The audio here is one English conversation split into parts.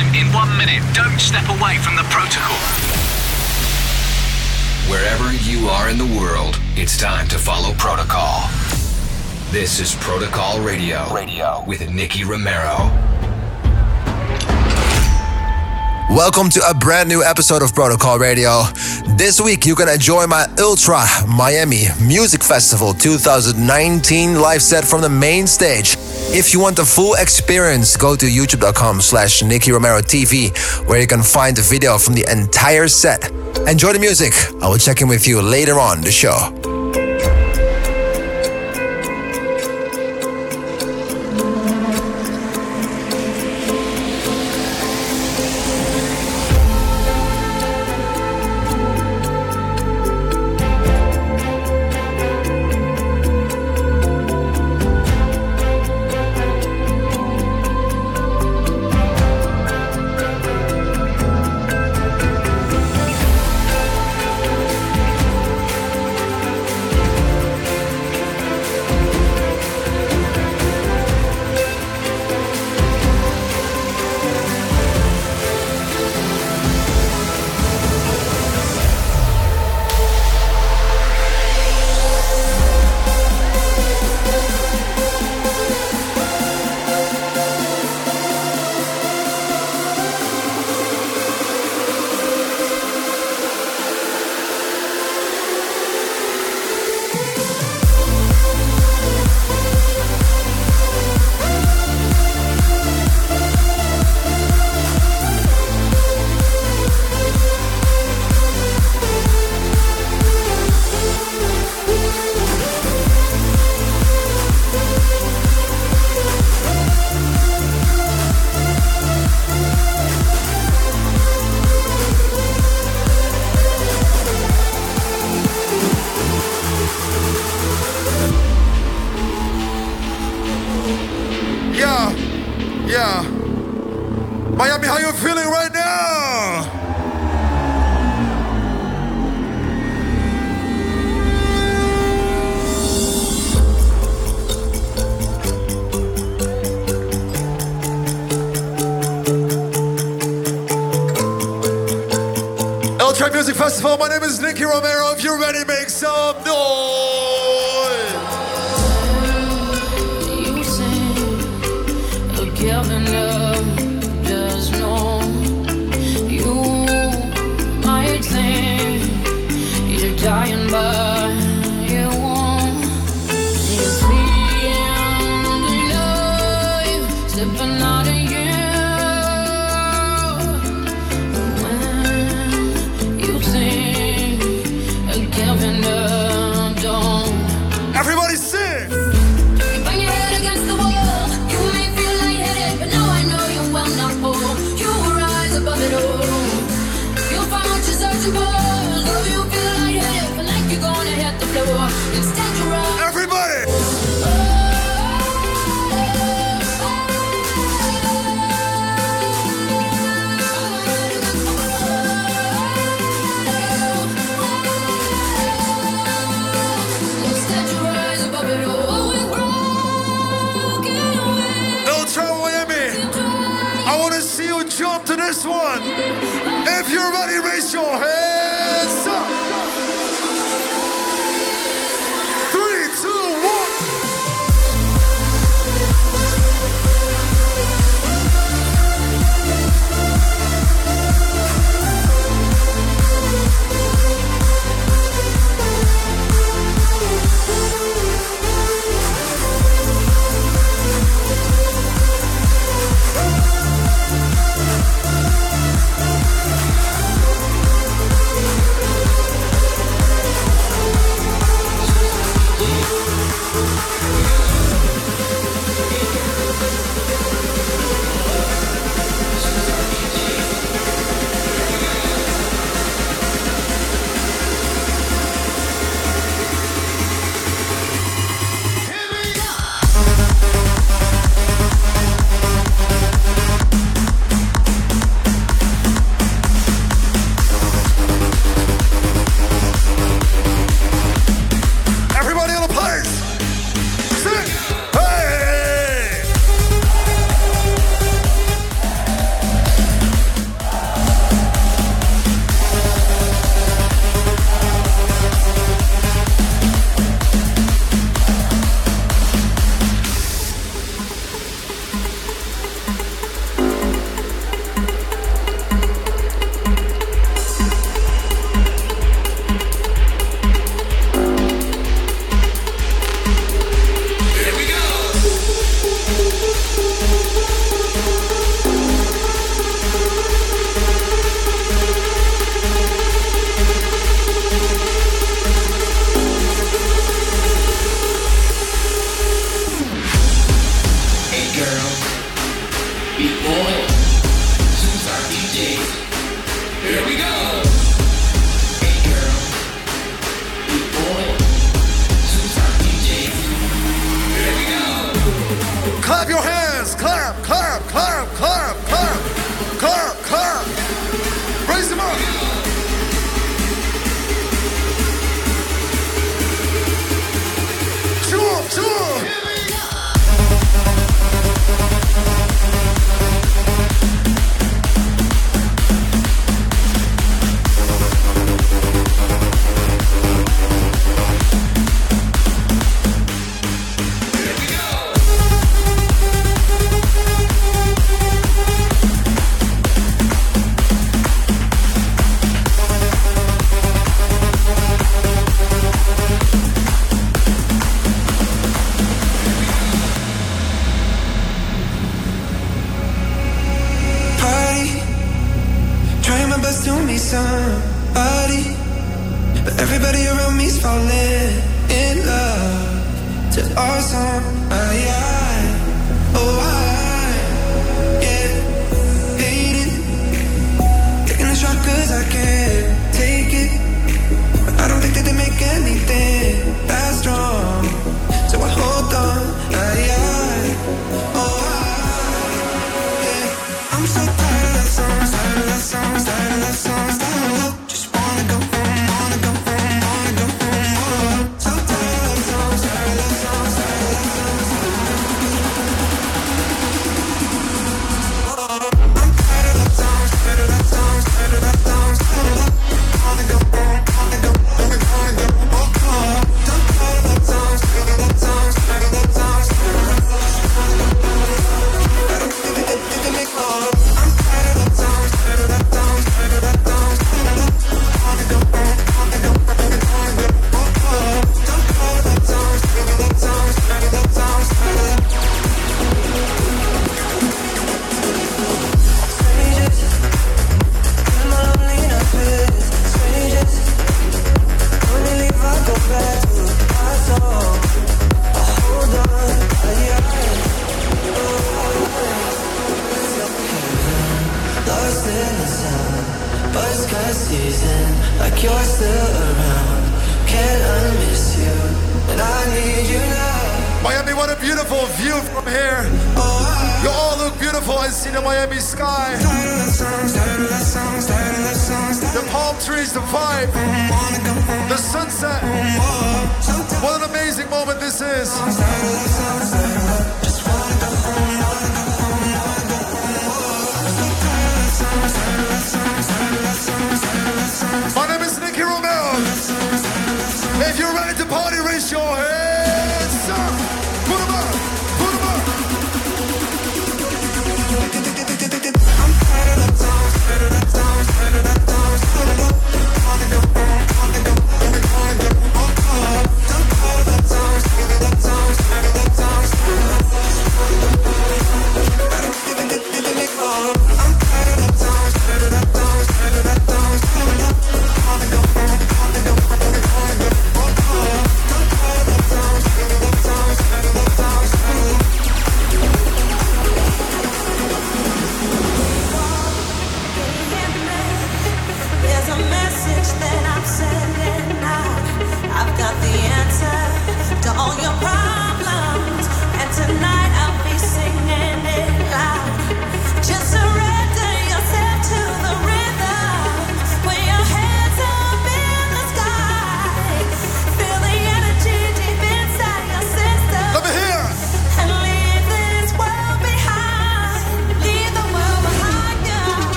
it. Don't step away from the protocol. Wherever you are in the world, it's time to follow protocol. This is Protocol Radio. Radio with Nicky Romero. Welcome to a brand new episode of Protocol Radio. This week you can enjoy my Ultra Miami Music Festival 2019 live set from the main stage. If you want the full experience, go to youtube.com slash Nicky Romero TV, where you can find the video from the entire set. Enjoy the music. I will check in with you later on the show. My name is Nicky Romero. If you're ready, make some noise. This one. If you're ready, raise your hands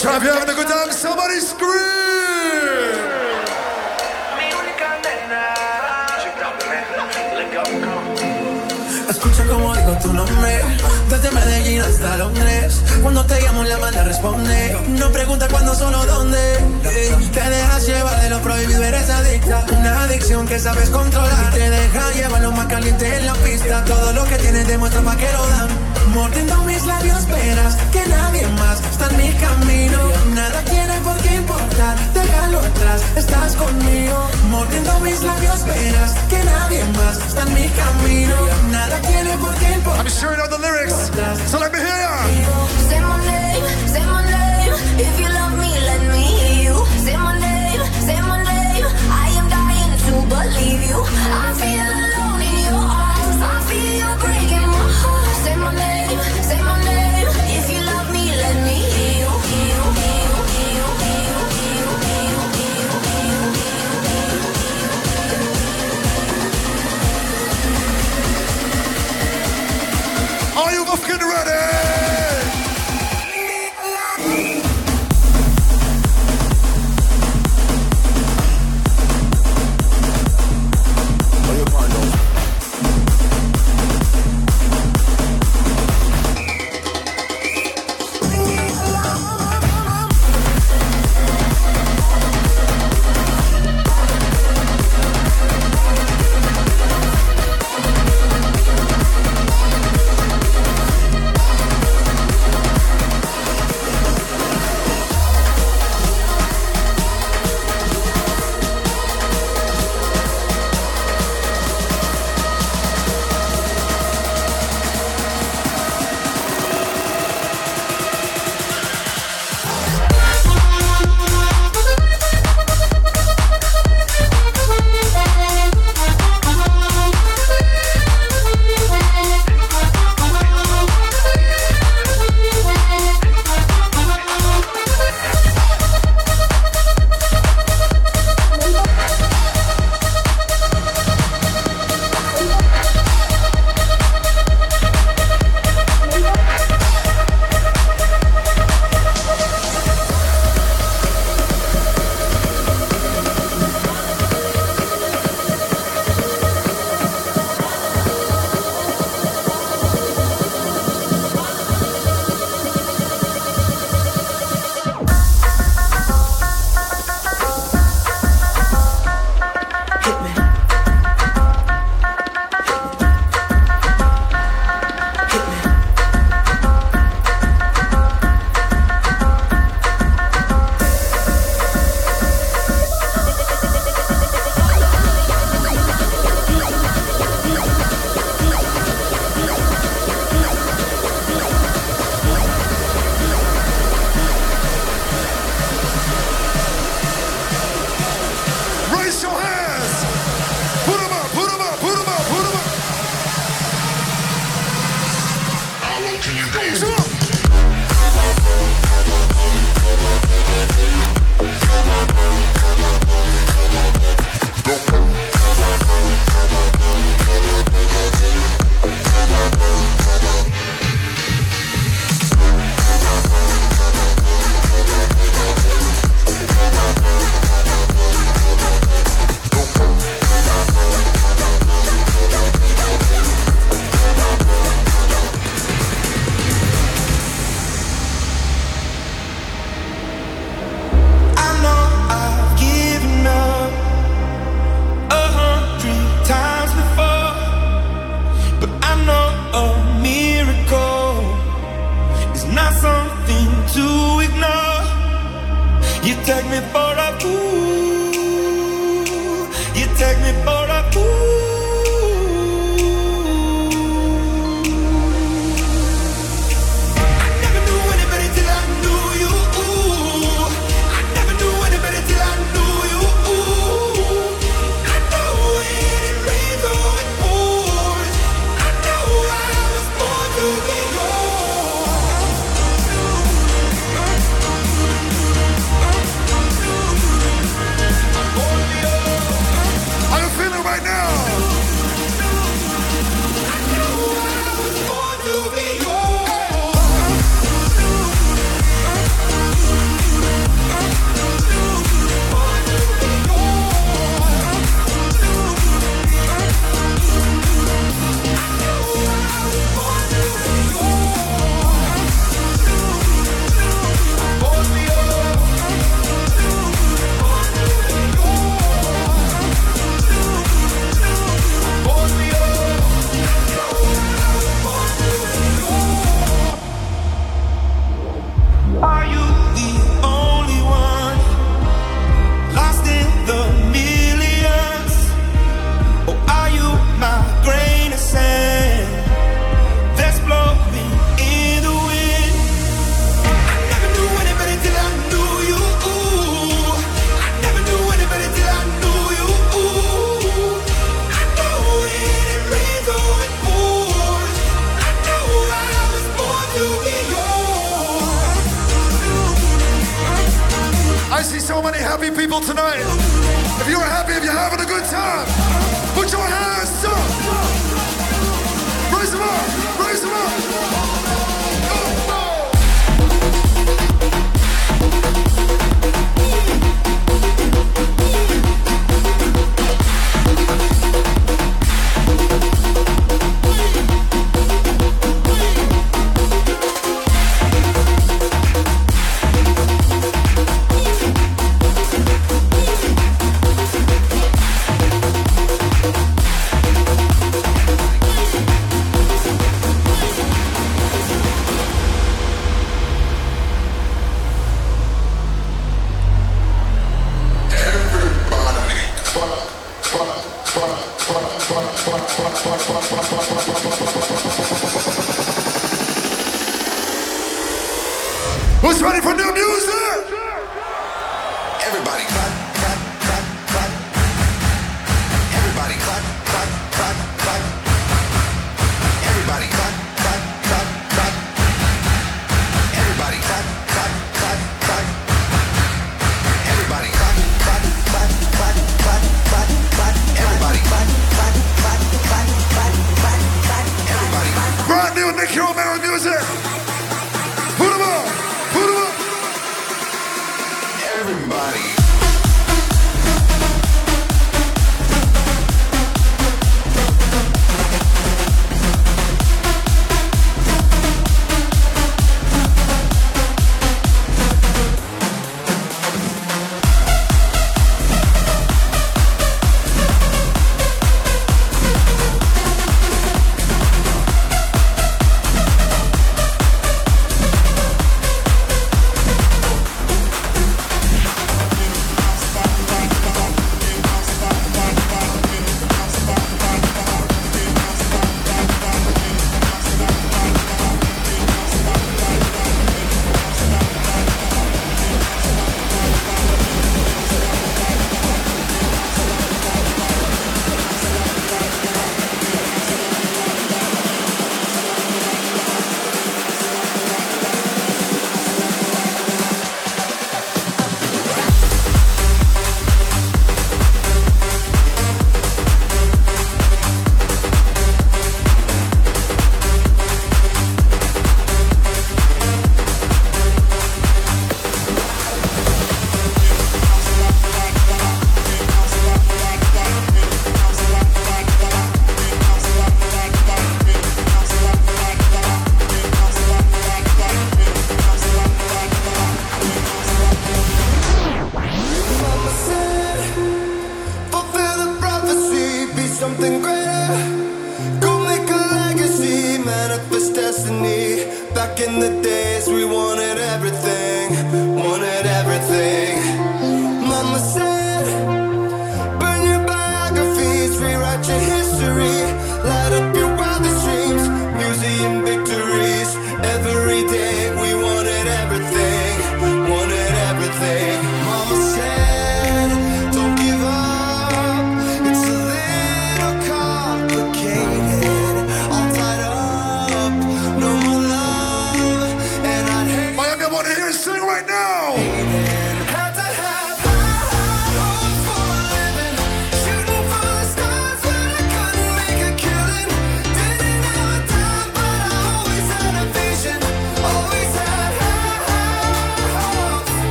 Ultra, if you're having a good time, somebody scream! Escucha como digo tu nombre Desde Medellín hasta Londres. Cuando te llamo la manda responde. No pregunta cuándo, solo dónde. Te dejas llevar de lo prohibido, eres adicta. Una adicción que sabes controlar. Te deja llevar lo más caliente en la pista. Todo lo que tienes demuestra pa' que lo dan Mordiendo mis labios verás que nadie más está en mi camino Nada tiene por qué importar, déjalo atrás, estás conmigo Mordiendo mis labios verás que nadie más está en mi camino Nada tiene por qué importar I'm sure you know the lyrics, so let me hear ya! Say my name, say my name. If you love me, let me hear you. Say my name, say my name. I am dying to believe you. I feel fucking ready?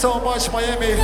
so much, Miami.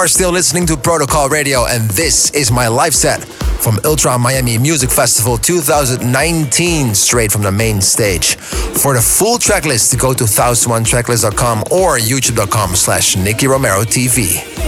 are still listening to Protocol Radio, and this is my live set from Ultra Miami Music Festival 2019, straight from the main stage. For the full tracklist, go to 1001tracklist.com or youtube.com slash Nicky Romero TV.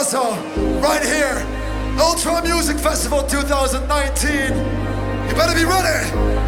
Right here, Ultra Music Festival 2019. You better be ready.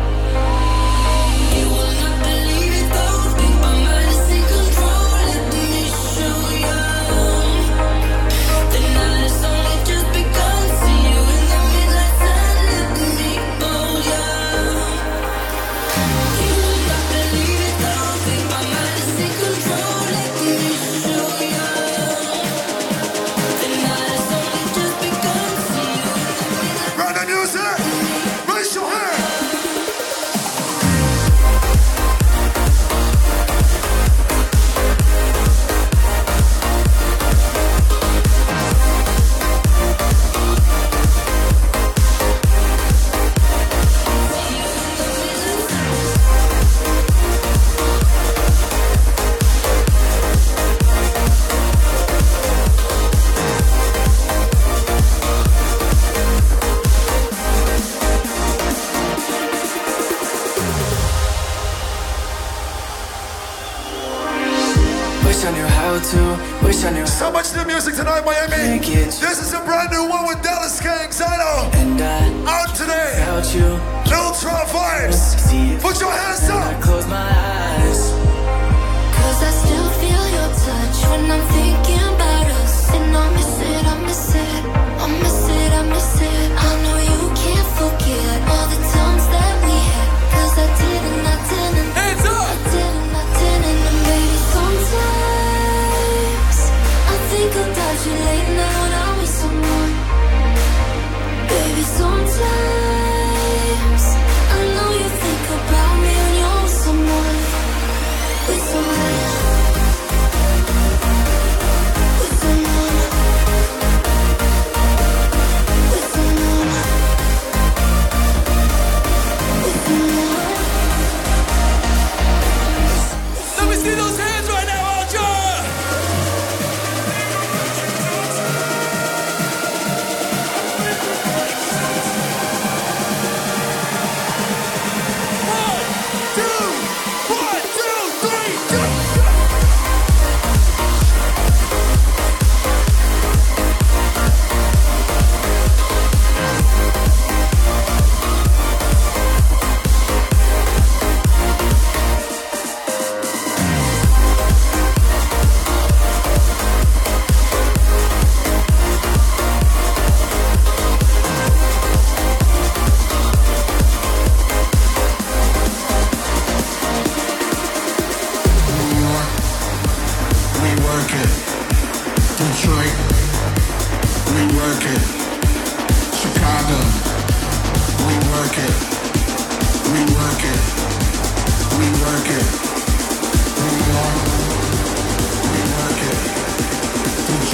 Put your hands up. I close my eyes. Cause I still feel your touch when I'm thinking about us. And I miss it, I miss it.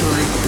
Detroit.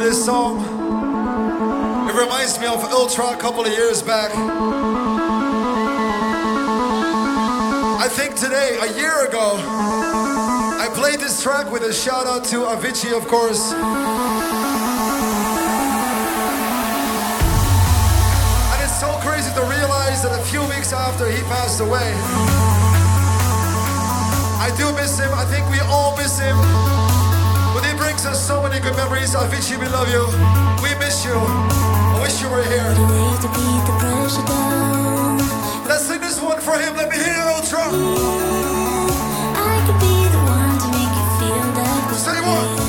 this song. It reminds me of Ultra a couple of years back. I think today, a year ago, I played this track with a shout out to Avicii, of course. And it's so crazy to realize that a few weeks after he passed away, I do miss him. I think we all miss him brings us so many good memories. Avicii, we love you. We miss you. I wish you were here. Let's sing this one for him. Let me hear it, Ultra. Yeah, I could be the one to make you feel that. Sing it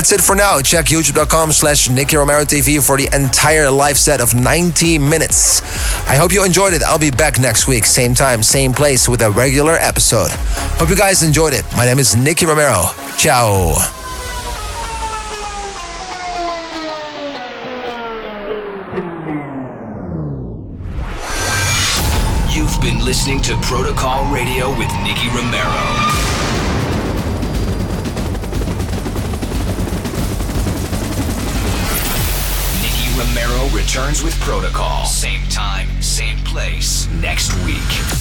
That's it for now. Check youtube.com slash Nicky Romero TV for the entire live set of 90 minutes. I hope you enjoyed it. I'll be back next week, same time, same place with a regular episode. Hope you guys enjoyed it. My name is Nicky Romero. Ciao. You've been listening to Protocol Radio with Nicky Romero. Returns with Protocol. Same time, same place, next week.